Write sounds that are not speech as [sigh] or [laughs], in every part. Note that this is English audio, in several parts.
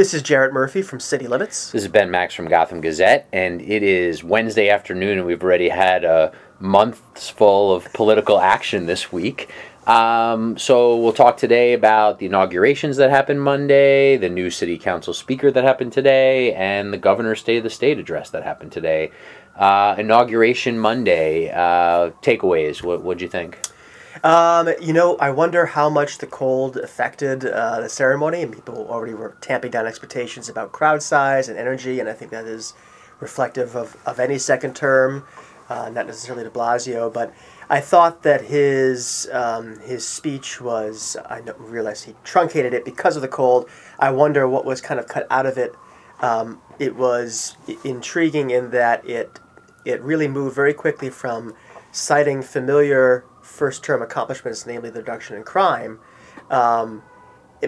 This is Jarrett Murphy from City Limits. This is Ben Max from Gotham Gazette, and it is Wednesday afternoon, and we've already had a month's full of political action this week. Um, so we'll talk today about the inaugurations that happened Monday, the new city council speaker that happened today, and the governor's state of the state address that happened today. Uh, inauguration Monday. Uh, takeaways. What what'd you think? Um, you know, I wonder how much the cold affected uh, the ceremony, and people already were tamping down expectations about crowd size and energy, and I think that is reflective of, of any second term, uh, not necessarily de Blasio, but I thought that his um, his speech was, I realized he truncated it because of the cold. I wonder what was kind of cut out of it. Um, it was intriguing in that it it really moved very quickly from citing familiar first term accomplishments, namely the reduction in crime, um,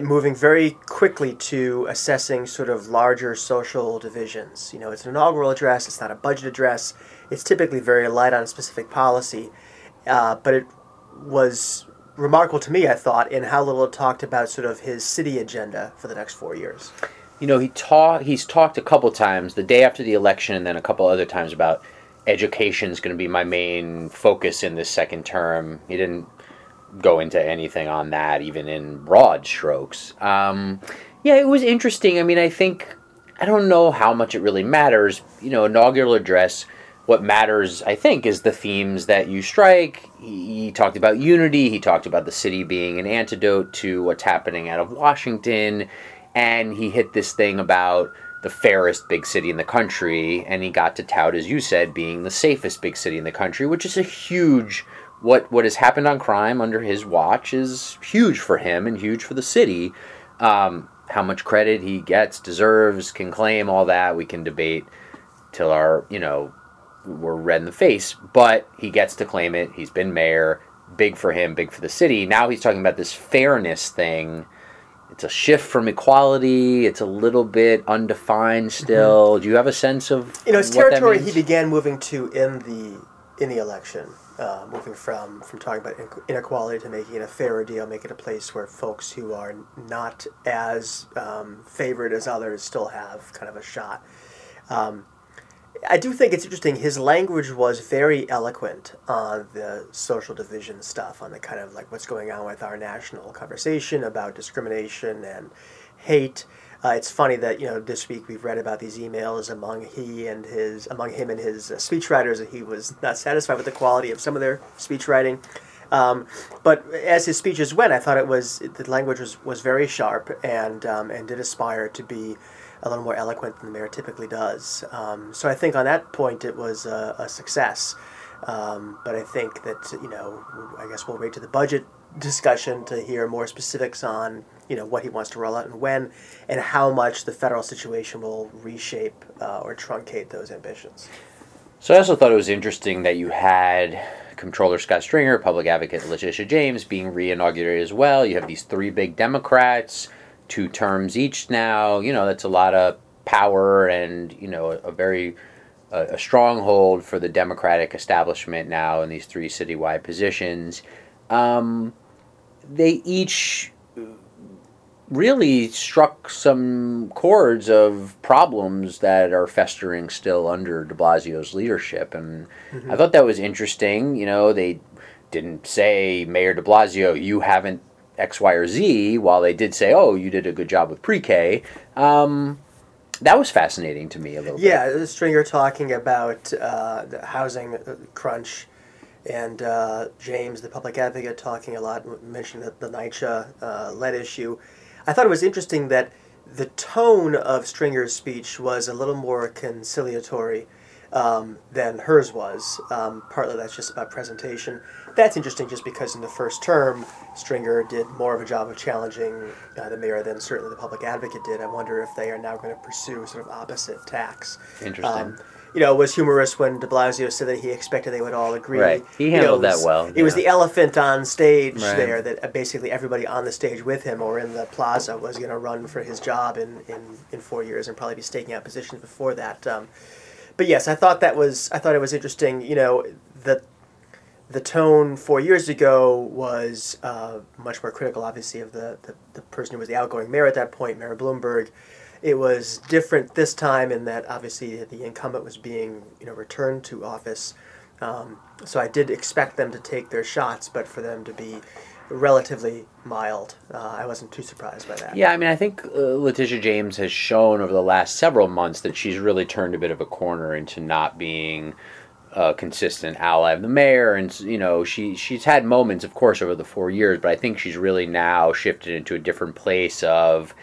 moving very quickly to assessing sort of larger social divisions. You know, it's an inaugural address, it's not a budget address, it's typically very light on specific policy, uh, but it was remarkable to me, I thought, in how little it talked about sort of his city agenda for the next four years. You know, he talk, he's talked a couple times, the day after the election and then a couple other times about education is going to be my main focus in this second term. He didn't go into anything on that, even in broad strokes. Um, yeah, it was interesting. I mean, I think I don't know how much it really matters. You know, inaugural address. What matters, I think, is the themes that you strike. He, he talked about unity. He talked about the city being an antidote to what's happening out of Washington, and he hit this thing about the fairest big city in the country, and he got to tout, as you said, being the safest big city in the country, which is a huge. What what has happened on crime under his watch is huge for him and huge for the city. Um, how much credit he gets, deserves, can claim, all that we can debate till our you know we're red in the face. But he gets to claim it. He's been mayor. Big for him, big for the city. Now he's talking about this fairness thing it's a shift from equality. It's a little bit undefined mm-hmm. still. Mm-hmm. Do you have a sense of you know it's territory he began moving to in the in the election, uh, moving from from talking about inequality to making it a fairer deal, make it a place where folks who are not as um, favored as others still have kind of a shot. Um, I do think it's interesting. His language was very eloquent on the social division stuff, on the kind of like what's going on with our national conversation about discrimination and hate. Uh, it's funny that you know this week we've read about these emails among he and his among him and his uh, speechwriters that he was not satisfied with the quality of some of their speech writing. Um, but as his speeches went, I thought it was the language was, was very sharp and um, and did aspire to be a little more eloquent than the mayor typically does. Um, so I think on that point it was a, a success. Um, but I think that you know, I guess we'll wait to the budget discussion to hear more specifics on you know what he wants to roll out and when, and how much the federal situation will reshape uh, or truncate those ambitions. So I also thought it was interesting that you had Comptroller Scott Stringer, Public Advocate Letitia James being re-inaugurated as well. You have these three big Democrats two terms each now. You know, that's a lot of power and, you know, a, very a, a, stronghold for the Democratic establishment now in these three citywide positions. Um, they each really struck some chords of problems that are festering still under de Blasio's leadership. And mm-hmm. I thought that was interesting. You know, they didn't say, Mayor de Blasio, you haven't X, Y, or Z, while they did say, "Oh, you did a good job with pre-K," um, that was fascinating to me a little yeah, bit. Yeah, Stringer talking about uh, the housing crunch, and uh, James, the public advocate, talking a lot, mentioning the, the NYCHA uh, lead issue. I thought it was interesting that the tone of Stringer's speech was a little more conciliatory um, than hers was. Um, partly that's just about presentation that's interesting just because in the first term, Stringer did more of a job of challenging uh, the mayor than certainly the public advocate did. I wonder if they are now going to pursue sort of opposite tacks. Interesting. Um, you know, it was humorous when De Blasio said that he expected they would all agree. Right. He handled you know, was, that well. It was the elephant on stage right. there that uh, basically everybody on the stage with him or in the plaza was going to run for his job in, in, in four years and probably be staking out positions before that. Um, but yes, I thought that was I thought it was interesting. You know that the tone four years ago was uh, much more critical, obviously, of the, the, the person who was the outgoing mayor at that point, Mayor Bloomberg. It was different this time in that obviously the incumbent was being you know returned to office. Um, so I did expect them to take their shots, but for them to be relatively mild, uh, I wasn't too surprised by that. Yeah, I mean, I think uh, Letitia James has shown over the last several months that she's really turned a bit of a corner into not being a consistent ally of the mayor, and you know, she she's had moments, of course, over the four years, but I think she's really now shifted into a different place of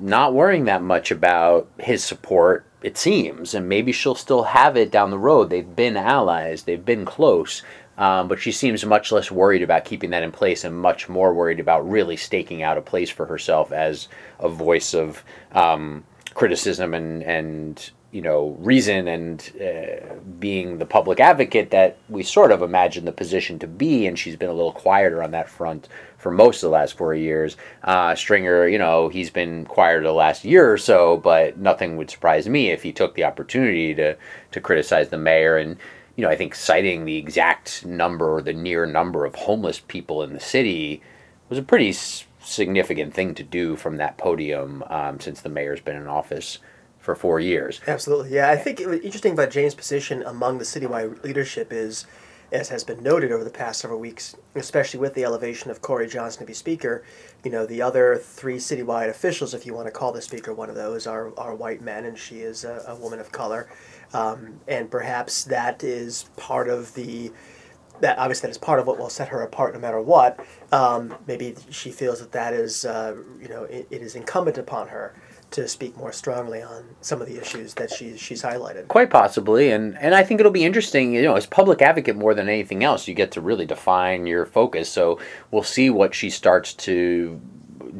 not worrying that much about his support. It seems, and maybe she'll still have it down the road. They've been allies, they've been close, um, but she seems much less worried about keeping that in place and much more worried about really staking out a place for herself as a voice of um, criticism and, and you know reason and uh, being the public advocate that we sort of imagine the position to be and she's been a little quieter on that front for most of the last four years. Uh, stringer you know he's been quieter the last year or so but nothing would surprise me if he took the opportunity to to criticize the mayor. And you know i think citing the exact number or the near number of homeless people in the city was a pretty significant thing to do from that podium um, since the mayor's been in office for four years. Absolutely, yeah. I think it was interesting about James' position among the citywide leadership is, as has been noted over the past several weeks, especially with the elevation of Corey Johnson to be Speaker, you know, the other three citywide officials, if you want to call the Speaker one of those, are, are white men, and she is a, a woman of color. Um, and perhaps that is part of the that obviously that is part of what will set her apart no matter what. Um, maybe she feels that that is, uh, you know, it, it is incumbent upon her to speak more strongly on some of the issues that she, she's highlighted. Quite possibly, and and I think it'll be interesting. You know, as public advocate more than anything else, you get to really define your focus. So we'll see what she starts to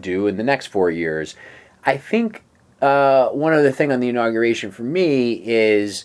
do in the next four years. I think uh, one other thing on the inauguration for me is.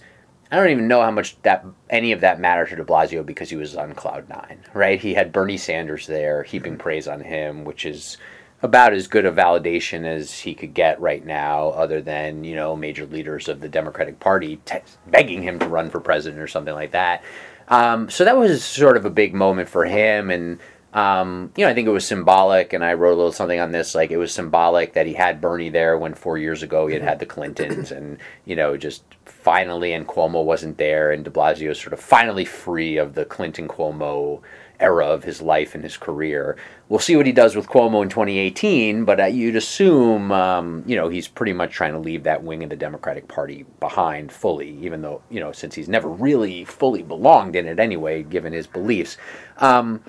I don't even know how much that any of that mattered to De Blasio because he was on cloud nine, right? He had Bernie Sanders there heaping praise on him, which is about as good a validation as he could get right now, other than you know major leaders of the Democratic Party te- begging him to run for president or something like that. Um, so that was sort of a big moment for him, and um, you know I think it was symbolic. And I wrote a little something on this, like it was symbolic that he had Bernie there when four years ago he had had the Clintons, and you know just finally, and Cuomo wasn't there, and De Blasio is sort of finally free of the Clinton Cuomo era of his life and his career. We'll see what he does with Cuomo in 2018, but uh, you'd assume, um, you know, he's pretty much trying to leave that wing of the Democratic Party behind fully, even though, you know, since he's never really fully belonged in it anyway, given his beliefs. Um,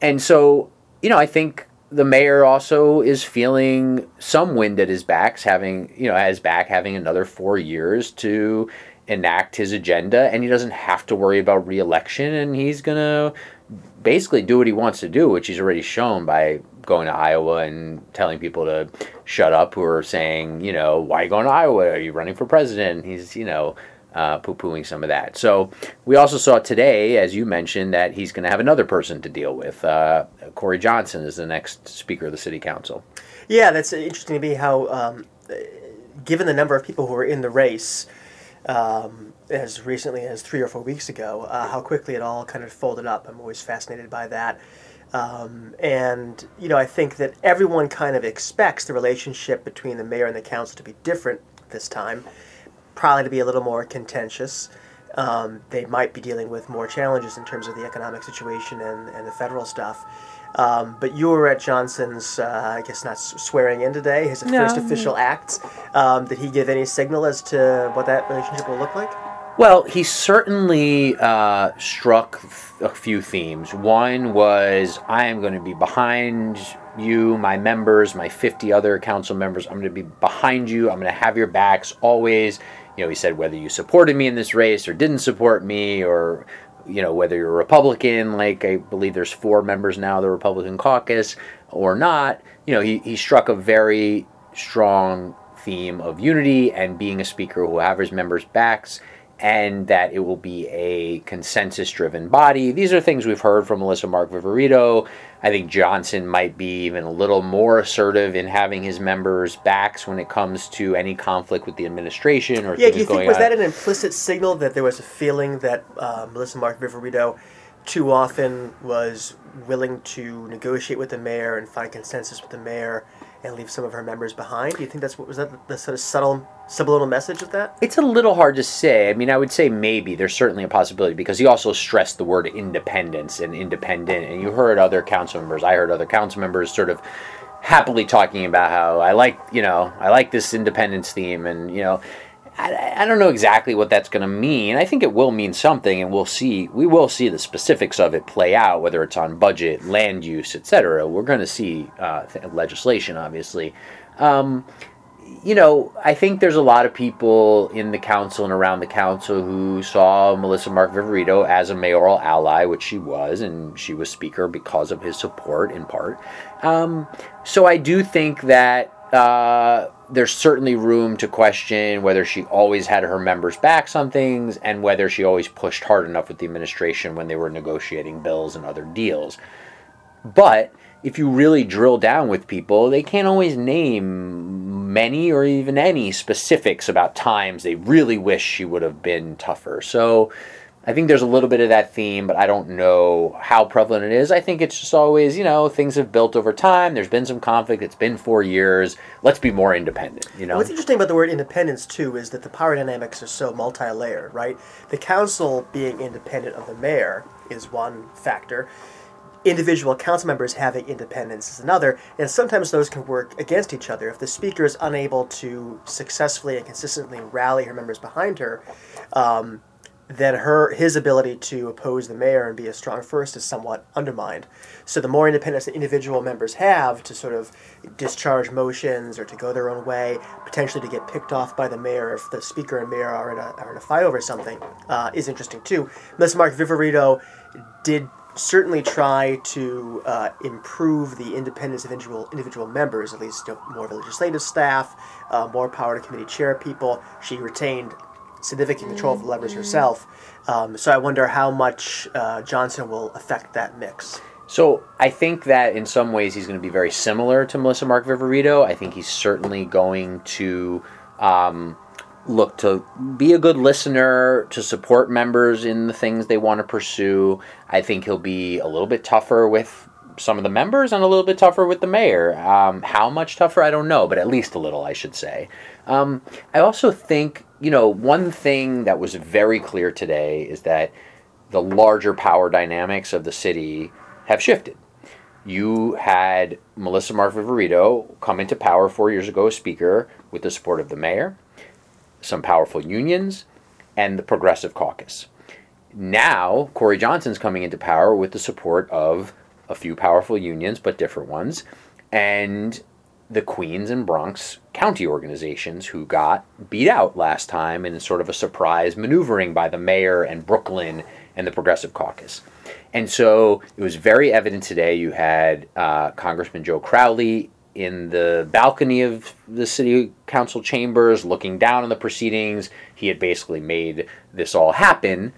and so, you know, I think the mayor also is feeling some wind at his backs, having, you know, at his back, having another four years to enact his agenda, and he doesn't have to worry about reelection, and he's going to basically do what he wants to do, which he's already shown by going to Iowa and telling people to shut up who are saying, you know, why are you going to Iowa? Are you running for president? He's, you know, uh, poo pooing some of that. So we also saw today, as you mentioned, that he's going to have another person to deal with. Uh, Corey Johnson is the next Speaker of the City Council. Yeah, that's interesting to me how, um, given the number of people who are in the race, um, as recently as three or four weeks ago, uh, how quickly it all kind of folded up. I'm always fascinated by that. Um, and, you know, I think that everyone kind of expects the relationship between the mayor and the council to be different this time, probably to be a little more contentious. Um, they might be dealing with more challenges in terms of the economic situation and, and the federal stuff. Um, but you were at Johnson's, uh, I guess not swearing in today, his No. first official act. Um, did he give any signal as to what that relationship will look like? Well, he certainly uh, struck a few themes. One was I am going to be behind you, my members, my 50 other council members. I'm going to be behind you. I'm going to have your backs always. You know, he said whether you supported me in this race or didn't support me or you know whether you're a Republican, like I believe there's four members now of the Republican caucus, or not. You know, he, he struck a very strong theme of unity and being a speaker who have his members' backs and that it will be a consensus driven body. These are things we've heard from Melissa Mark Viverito. I think Johnson might be even a little more assertive in having his members' backs when it comes to any conflict with the administration or Yeah, do you think was on. that an implicit signal that there was a feeling that uh, Melissa Mark Viverito too often was willing to negotiate with the mayor and find consensus with the mayor and leave some of her members behind? Do you think that's what was that the, sort of subtle subliminal message of that? It's a little hard to say. I mean, I would say maybe there's certainly a possibility because he also stressed the word independence and independent. And you heard other council members, I heard other council members sort of happily talking about how I like, you know, I like this independence theme, and you know, I, I don't know exactly what that's going to mean. I think it will mean something, and we'll see. We will see the specifics of it play out, whether it's on budget, land use, etc. We're going to see uh, legislation, obviously. Um, you know, I think there's a lot of people in the council and around the council who saw Melissa Mark Viverito as a mayoral ally, which she was, and she was speaker because of his support in part. Um, so I do think that uh, there's certainly room to question whether she always had her members' backs on things and whether she always pushed hard enough with the administration when they were negotiating bills and other deals. But if you really drill down with people, they can't always name many or even any specifics about times they really wish she would have been tougher. So I think there's a little bit of that theme, but I don't know how prevalent it is. I think it's just always, you know, things have built over time. There's been some conflict. It's been four years. Let's be more independent, you know? What's interesting about the word independence, too, is that the power dynamics are so multi layered, right? The council being independent of the mayor is one factor. Individual council members having independence is another, and sometimes those can work against each other. If the speaker is unable to successfully and consistently rally her members behind her, um, then her his ability to oppose the mayor and be a strong first is somewhat undermined. So the more independence that individual members have to sort of discharge motions or to go their own way, potentially to get picked off by the mayor if the speaker and mayor are in a, are in a fight over something, uh, is interesting too. Ms. Mark Viverito did certainly try to uh, improve the independence of individual individual members, at least you know, more legislative staff, uh, more power to committee chair people. She retained significant control of the levers mm-hmm. herself. Um, so I wonder how much uh, Johnson will affect that mix. So I think that in some ways he's going to be very similar to Melissa Mark Viverito. I think he's certainly going to um, look to be a good listener, to support members in the things they want to pursue. I think he'll be a little bit tougher with some of the members and a little bit tougher with the mayor. Um, how much tougher, I don't know, but at least a little, I should say. Um, I also think, you know, one thing that was very clear today is that the larger power dynamics of the city have shifted. You had Melissa Mark Viverito come into power four years ago as Speaker with the support of the mayor, some powerful unions, and the Progressive Caucus. Now, Corey Johnson's coming into power with the support of a few powerful unions, but different ones, and the Queens and Bronx county organizations who got beat out last time in sort of a surprise maneuvering by the mayor and Brooklyn and the Progressive Caucus. And so it was very evident today. You had uh, Congressman Joe Crowley in the balcony of the city council chambers looking down on the proceedings. He had basically made this all happen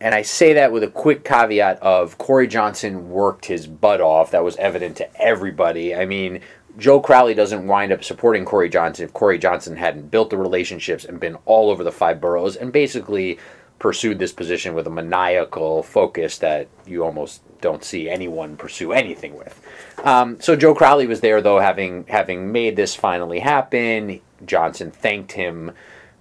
and I say that with a quick caveat of Corey Johnson worked his butt off. That was evident to everybody. I mean, Joe Crowley doesn't wind up supporting Corey Johnson if Corey Johnson hadn't built the relationships and been all over the five boroughs and basically pursued this position with a maniacal focus that you almost don't see anyone pursue anything with. Um, so Joe Crowley was there though, having having made this finally happen. Johnson thanked him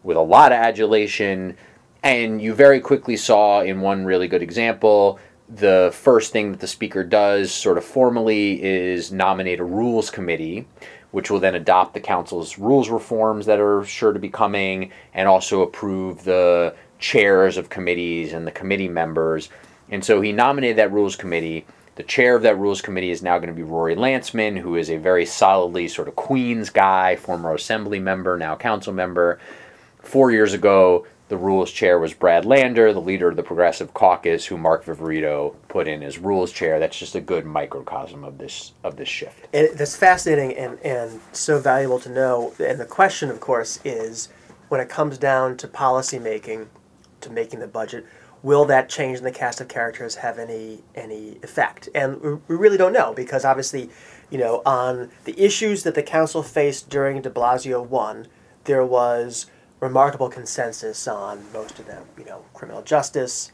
with a lot of adulation. And you very quickly saw in one really good example the first thing that the speaker does, sort of formally, is nominate a rules committee, which will then adopt the council's rules reforms that are sure to be coming and also approve the chairs of committees and the committee members. And so he nominated that rules committee. The chair of that rules committee is now going to be Rory Lancman, who is a very solidly sort of Queens guy, former assembly member, now council member. Four years ago, the rules chair was Brad Lander, the leader of the Progressive Caucus, who Mark Viverito put in as rules chair. That's just a good microcosm of this of this shift. And that's fascinating and, and so valuable to know. And the question, of course, is when it comes down to policy making, to making the budget, will that change in the cast of characters have any any effect? And we really don't know because obviously, you know, on the issues that the council faced during De Blasio one, there was remarkable consensus on most of them. You know, criminal justice,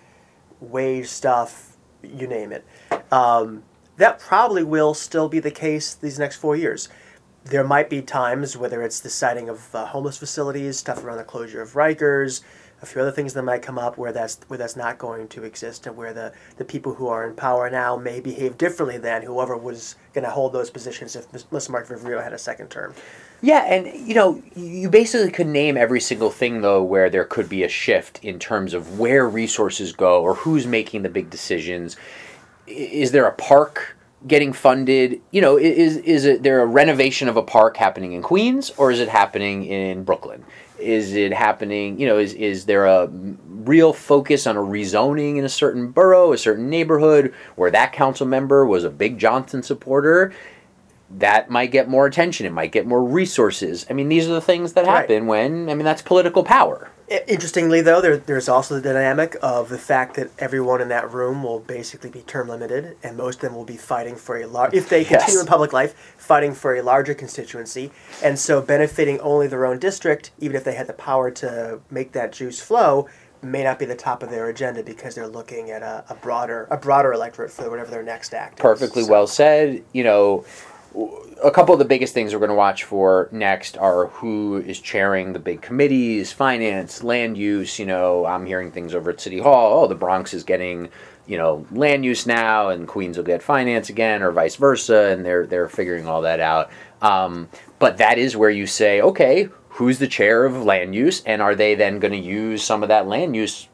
wage stuff, you name it. Um, that probably will still be the case these next four years. There might be times, whether it's the siting of uh, homeless facilities, stuff around the closure of Rikers, a few other things that might come up where that's where that's not going to exist, and where the, the people who are in power now may behave differently than whoever was going to hold those positions if Mr. Mark Viverito had a second term. Yeah, and you know, you basically could name every single thing though where there could be a shift in terms of where resources go or who's making the big decisions. Is there a park getting funded? You know, is is it there a renovation of a park happening in Queens or is it happening in Brooklyn? Is it happening? You know, is is there a real focus on a rezoning in a certain borough, a certain neighborhood where that council member was a big Johnson supporter? That might get more attention. It might get more resources. I mean, these are the things that happen right. when I mean that's political power. Interestingly, though, there, there's also the dynamic of the fact that everyone in that room will basically be term limited, and most of them will be fighting for a large, if they continue yes. in public life, fighting for a larger constituency, and so benefiting only their own district, even if they had the power to make that juice flow, may not be the top of their agenda because they're looking at a, a broader a broader electorate for whatever their next act. Perfectly is, so. well said. You know a couple of the biggest things we're going to watch for next are who is chairing the big committees, finance, land use. You know, I'm hearing things over at City Hall. Oh, the Bronx is getting, you know, land use now, and Queens will get finance again, or vice versa, and they're they're figuring all that out. Um, but that is where you say, okay, who's the chair of land use, and are they then going to use some of that land use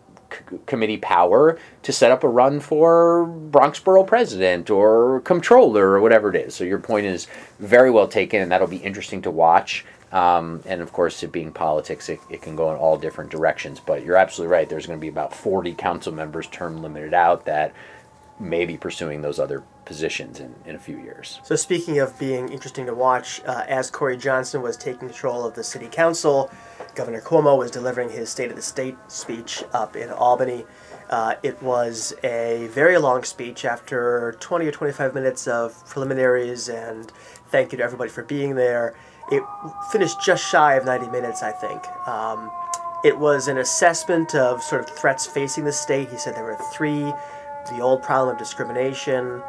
committee power to set up a run for Bronx Borough president or comptroller or whatever it is. So your point is very well taken, and that'll be interesting to watch. Um, and of course, it being politics, it, it can go in all different directions. But you're absolutely right. There's going to be about 40 council members term limited out that may be pursuing those other positions in, in a few years. So, speaking of being interesting to watch, uh, as Corey Johnson was taking control of the city council, Governor Cuomo was delivering his State of the State speech up in Albany. Uh, it was a very long speech after 20 or 25 minutes of preliminaries and thank you to everybody for being there. It finished just shy of 90 minutes, I think. Um, it was an assessment of sort of threats facing the state. He said there were three the old problem of discrimination,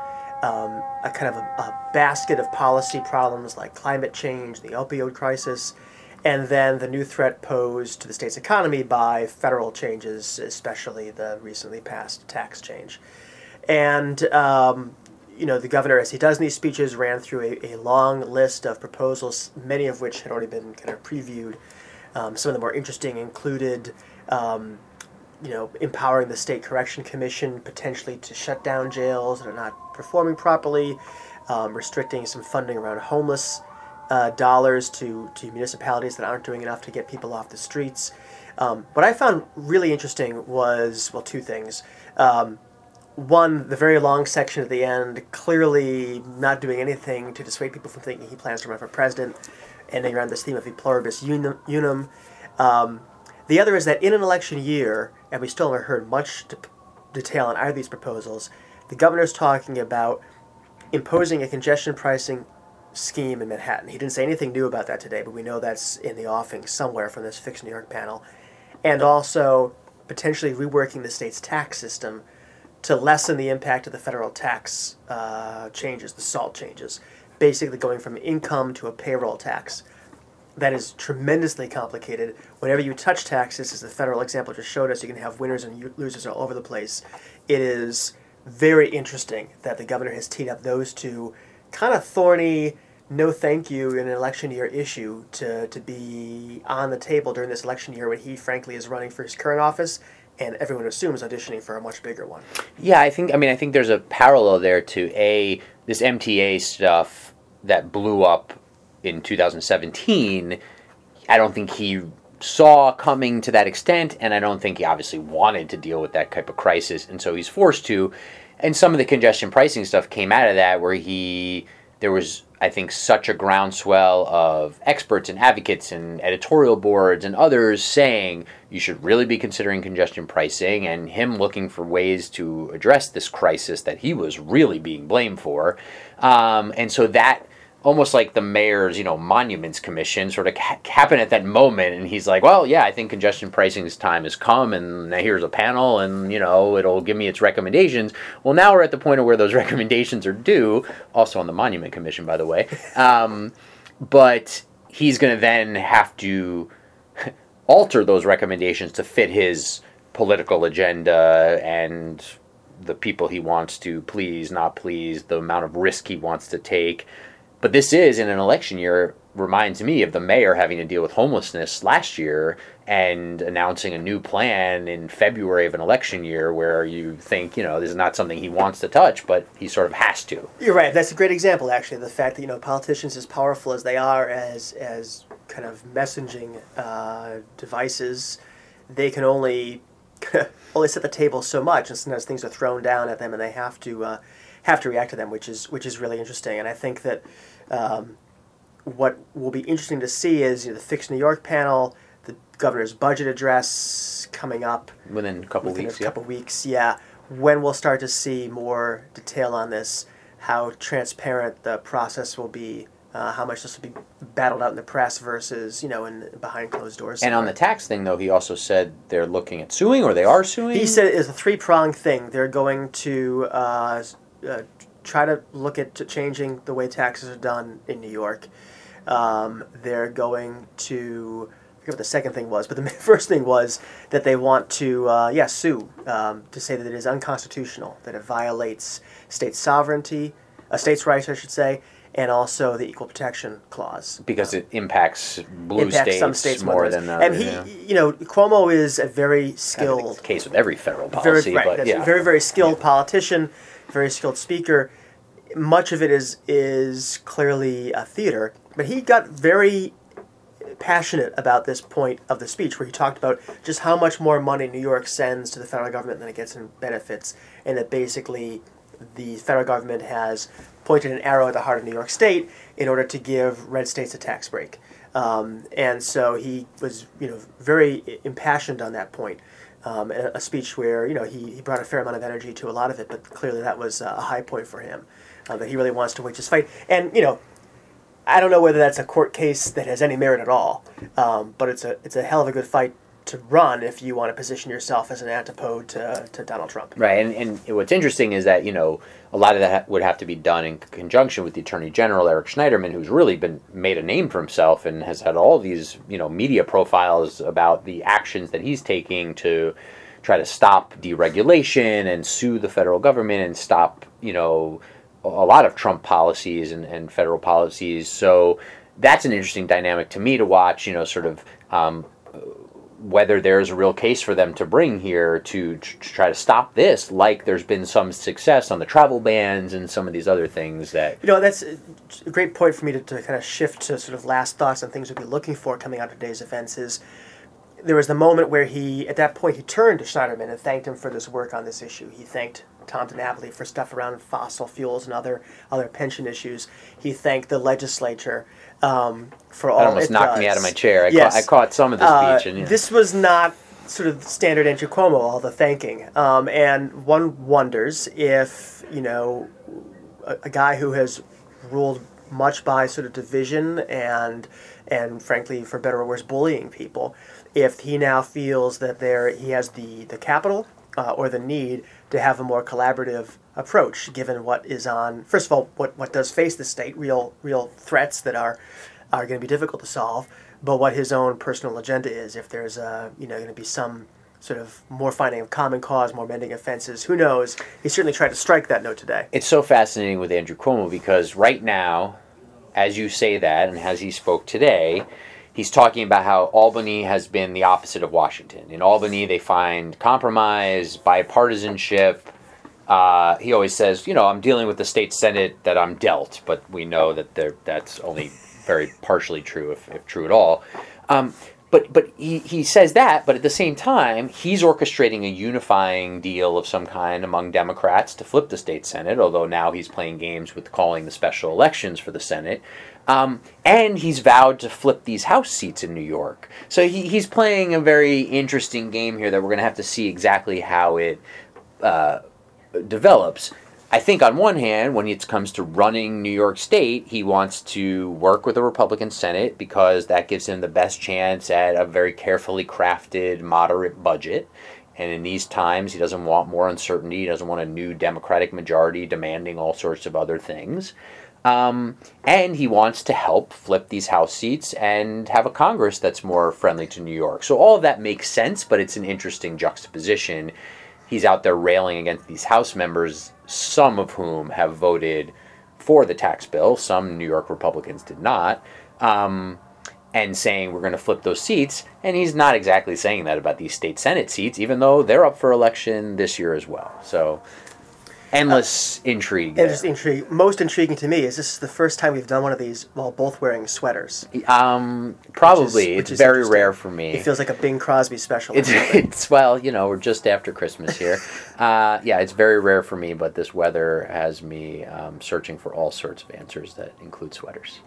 um, a kind of a, a, basket of policy problems like climate change, the opioid crisis, and then the new threat posed to the state's economy by federal changes, especially the recently passed tax change. And, um, you know, the governor, as he does in these speeches, ran through a, a, long list of proposals, many of which had already been kind of previewed. Um, some of the more interesting included um, you know, empowering the state correction commission potentially to shut down jails that are not performing properly, um, restricting some funding around homeless uh, dollars to, to municipalities that aren't doing enough to get people off the streets. Um, what I found really interesting was, well, two things. Um, one, the very long section at the end, clearly not doing anything to dissuade people from thinking he plans to run for president, ending around this theme of e pluribus unum. Um, the other is that in an election year, and we still haven't heard much to detail on either of these proposals, the governor's talking about imposing a congestion pricing scheme in Manhattan. He didn't say anything new about that today, but we know that's in the offing somewhere from this Fix New York panel. And also potentially reworking the state's tax system to lessen the impact of the federal tax uh, changes, the SALT changes, basically going from income to a payroll tax that is tremendously complicated. Whenever you touch taxes, as the federal example just showed us, you can have winners and losers all over the place. It is very interesting that the governor has teed up those two kind of thorny, no thank you in an election year issue to, to be on the table during this election year when he, frankly, is running for his current office and everyone assumes auditioning for a much bigger one. Yeah, I think, I mean, I think there's a parallel there to A, this MTA stuff that blew up in 2017, I don't think he saw coming to that extent, and I don't think he obviously wanted to deal with that type of crisis, and so he's forced to. And some of the congestion pricing stuff came out of that, where he there was, I think, such a groundswell of experts and advocates and editorial boards and others saying you should really be considering congestion pricing, and him looking for ways to address this crisis that he was really being blamed for, um, and so that almost like the mayor's, you know, monuments commission sort of ha- happen at that moment, and he's like, "Well, yeah, I think congestion pricing's time has come, and here's a panel, and you know, it'll give me its recommendations." Well, now we're at the point of where those [laughs] recommendations are due, also on the monument commission, by the way. Um, but he's going to then have to [laughs] alter those recommendations to fit his political agenda and the people he wants to please, not please, the amount of risk he wants to take. But this is in an election year reminds me of the mayor having to deal with homelessness last year and announcing a new plan in February of an election year where you think, you know, this is not something he wants to touch, but he sort of has to. You're right. That's a great example, actually. The fact that you know politicians, as powerful as they are as as kind of messaging uh, devices, they can only [laughs] only set the table so much, and sometimes things are thrown down at them, and they have to uh, have to react to them, which is which is really interesting. And I think that um, what will be interesting to see is you know, the Fix New York panel, the governor's budget address coming up within a couple within weeks. a couple weeks. Yeah, when we'll start to see more detail on this, how transparent the process will be. Uh, how much this will be battled out in the press versus you know in behind closed doors. And on the tax thing, though, he also said they're looking at suing, or they are suing. He said it's a three pronged thing. They're going to uh, uh, try to look at changing the way taxes are done in New York. Um, they're going to. I forget what the second thing was, but the [laughs] first thing was that they want to, uh, yeah, sue um, to say that it is unconstitutional, that it violates state sovereignty, a state's rights, I should say, and also the equal protection clause because it impacts blue impacts states, some states more than others. and he, yeah. you know, Cuomo is a very I think it's skilled the case with every federal very policy, right. but yeah, very very skilled politician, very skilled speaker. Much of it is is clearly a theater, but he got very passionate about this point of the speech where he talked about just how much more money New York sends to the federal government than it gets in benefits, and that basically the federal government has pointed an arrow at the heart of New York State in order to give red states a tax break. Um, and so he was, you know, very impassioned on that point. Um, a, speech where you know he, he brought a fair amount of energy to a lot of it, but clearly that was a high point for him. Uh, that he really wants to wage this fight, and you know, I don't know whether that's a court case that has any merit at all, um, but it's a it's a hell of a good fight to run if you want to position yourself as an antipode to, to Donald Trump. Right, and, and what's interesting is that you know a lot of that would have to be done in conjunction with the Attorney General Eric Schneiderman, who's really been made a name for himself and has had all these you know media profiles about the actions that he's taking to try to stop deregulation and sue the federal government and stop you know a lot of Trump policies and, and federal policies. So that's an interesting dynamic to me to watch. You know, sort of. Um, whether there's a real case for them to bring here to, tr- try to stop this, like there's been some success on the travel bans and some of these other things that. You know, that's a great point for me to, to kind of shift to sort of last thoughts on things we'd be looking for coming out of today's events is there was the moment where he, at that point, he turned to Schneiderman and thanked him for this work on this issue. He thanked Tom DiNapoli for stuff around fossil fuels and other other pension issues. He thanked the legislature um, for all That almost it knocked me out of my chair. I, Yes. caught, I caught some of the Uh, speech, and yeah. This was not sort of standard Andrew Cuomo, all the thanking. Um, and one wonders if, you know, a, a guy who has ruled much by sort of division and, and frankly, for better or worse, bullying people, if he now feels that there he has the, the capital uh, or the need to have a more collaborative approach, given what is on, first of all, what, what does face the state, real, real threats that are are going to be difficult to solve, but what his own personal agenda is. If there's a, you know, going to be some sort of more finding of common cause, more mending offenses, who knows? He certainly tried to strike that note today. it's so fascinating with Andrew Cuomo because right now, as you say that, and as he spoke today, he's talking about how Albany has been the opposite of Washington. In Albany, they find compromise, bipartisanship. Uh, he always says, you know, I'm dealing with the state senate that I'm dealt, but we know that that's only very partially true, if, if true at all. Um, but but he, he says that, but at the same time, he's orchestrating a unifying deal of some kind among Democrats to flip the state Senate, although now he's playing games with calling the special elections for the Senate. Um, and he's vowed to flip these House seats in New York. So he, he's playing a very interesting game here that we're going to have to see exactly how it uh, develops. I think on one hand, when it comes to running New York State, he wants to work with the Republican Senate because that gives him the best chance at a very carefully crafted, moderate budget. And in these times, he doesn't want more uncertainty. He doesn't want a new Democratic majority demanding all sorts of other things. Um, and he wants to help flip these House seats and have a Congress that's more friendly to New York. So all of that makes sense, but it's an interesting juxtaposition. He's out there railing against these House members, some of whom have voted for the tax bill, some New York Republicans did not. Um, and saying we're going to flip those seats. And he's not exactly saying that about these state Senate seats, even though they're up for election this year as well. So endless uh, intrigue. Just intrigue. Most intriguing to me is this is the first time we've done one of these while both wearing sweaters. Um, probably. Which is, which it's very rare for me. It feels like a Bing Crosby special. It's, [laughs] it's well, you know, we're just after Christmas here. [laughs] uh, yeah, it's very rare for me, but this weather has me um, searching for all sorts of answers that include sweaters.